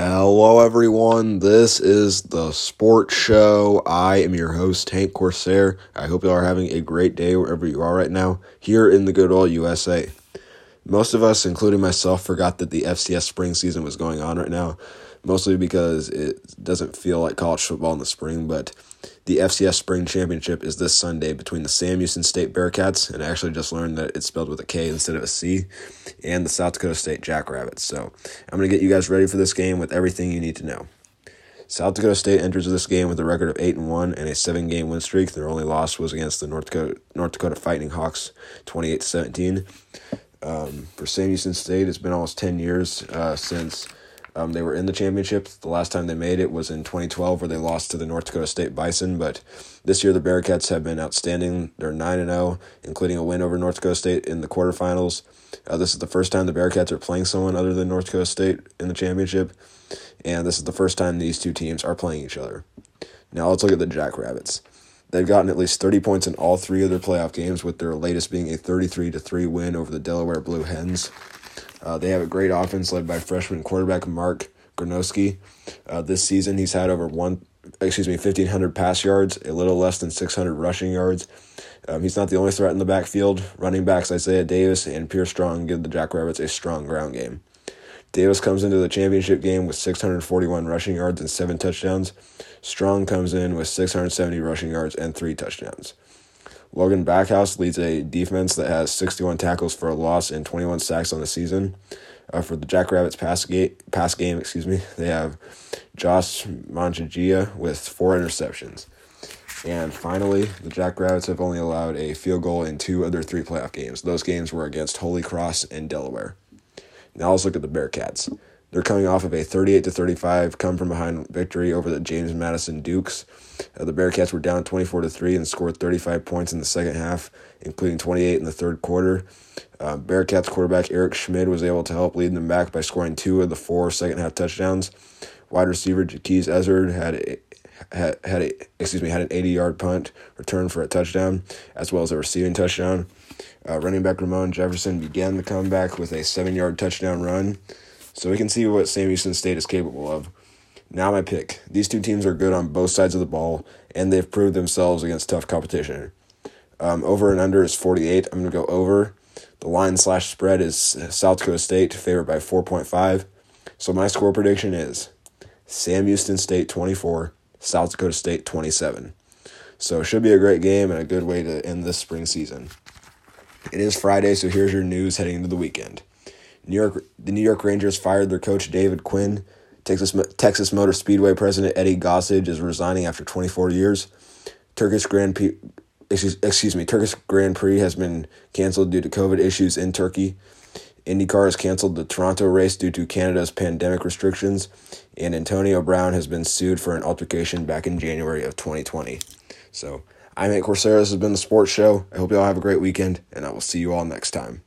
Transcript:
Hello, everyone. This is the Sports Show. I am your host, Tank Corsair. I hope you are having a great day wherever you are right now, here in the good old USA. Most of us, including myself, forgot that the FCS spring season was going on right now, mostly because it doesn't feel like college football in the spring, but the FCS Spring Championship is this Sunday between the Sam Houston State Bearcats, and I actually just learned that it's spelled with a K instead of a C, and the South Dakota State Jackrabbits. So I'm going to get you guys ready for this game with everything you need to know. South Dakota State enters this game with a record of eight and one and a seven game win streak. Their only loss was against the North Dakota North Dakota Fighting Hawks, twenty eight seventeen. Um, for Sam Houston State, it's been almost ten years uh, since um, they were in the championship. The last time they made it was in 2012, where they lost to the North Dakota State Bison. But this year, the Bearcats have been outstanding. They're 9 and 0, including a win over North Dakota State in the quarterfinals. Uh, this is the first time the Bearcats are playing someone other than North Dakota State in the championship. And this is the first time these two teams are playing each other. Now let's look at the Jackrabbits. They've gotten at least 30 points in all three of their playoff games, with their latest being a 33 to 3 win over the Delaware Blue Hens. Uh, they have a great offense led by freshman quarterback Mark Gronowski. Uh, this season, he's had over one, excuse me, fifteen hundred pass yards, a little less than six hundred rushing yards. Um, he's not the only threat in the backfield. Running backs Isaiah Davis and Pierre Strong give the Jackrabbits a strong ground game. Davis comes into the championship game with 641 rushing yards and seven touchdowns. Strong comes in with 670 rushing yards and three touchdowns. Logan Backhaus leads a defense that has 61 tackles for a loss and 21 sacks on the season. Uh, for the Jackrabbits pass, ga- pass game, excuse me, they have Josh Manchagia with four interceptions. And finally, the Jackrabbits have only allowed a field goal in two of their three playoff games. Those games were against Holy Cross and Delaware. Now let's look at the Bearcats. They're coming off of a 38 to 35 come from behind victory over the James Madison Dukes. Uh, the Bearcats were down 24 to 3 and scored 35 points in the second half, including 28 in the third quarter. Uh, Bearcats quarterback Eric Schmid was able to help lead them back by scoring two of the four second half touchdowns. Wide receiver Jaquez Ezzard had had, had a, excuse me had an 80 yard punt return for a touchdown as well as a receiving touchdown. Uh, running back Ramon Jefferson began the comeback with a seven yard touchdown run. So we can see what Sam Houston State is capable of. Now my pick. These two teams are good on both sides of the ball, and they've proved themselves against tough competition. Um, over and under is 48. I'm going to go over. The line slash spread is South Dakota State favored by 4.5. So my score prediction is Sam Houston State 24, South Dakota State 27. So it should be a great game and a good way to end this spring season. It is Friday, so here's your news heading into the weekend. New York, the New York Rangers fired their coach David Quinn. Texas Texas Motor Speedway president Eddie Gossage is resigning after 24 years. Turkish Grand Prix, excuse, excuse me, Turkish Grand Prix has been canceled due to COVID issues in Turkey. IndyCar has canceled the Toronto race due to Canada's pandemic restrictions, and Antonio Brown has been sued for an altercation back in January of 2020. So, I'm at Coursera. This has been the Sports Show. I hope you all have a great weekend, and I will see you all next time.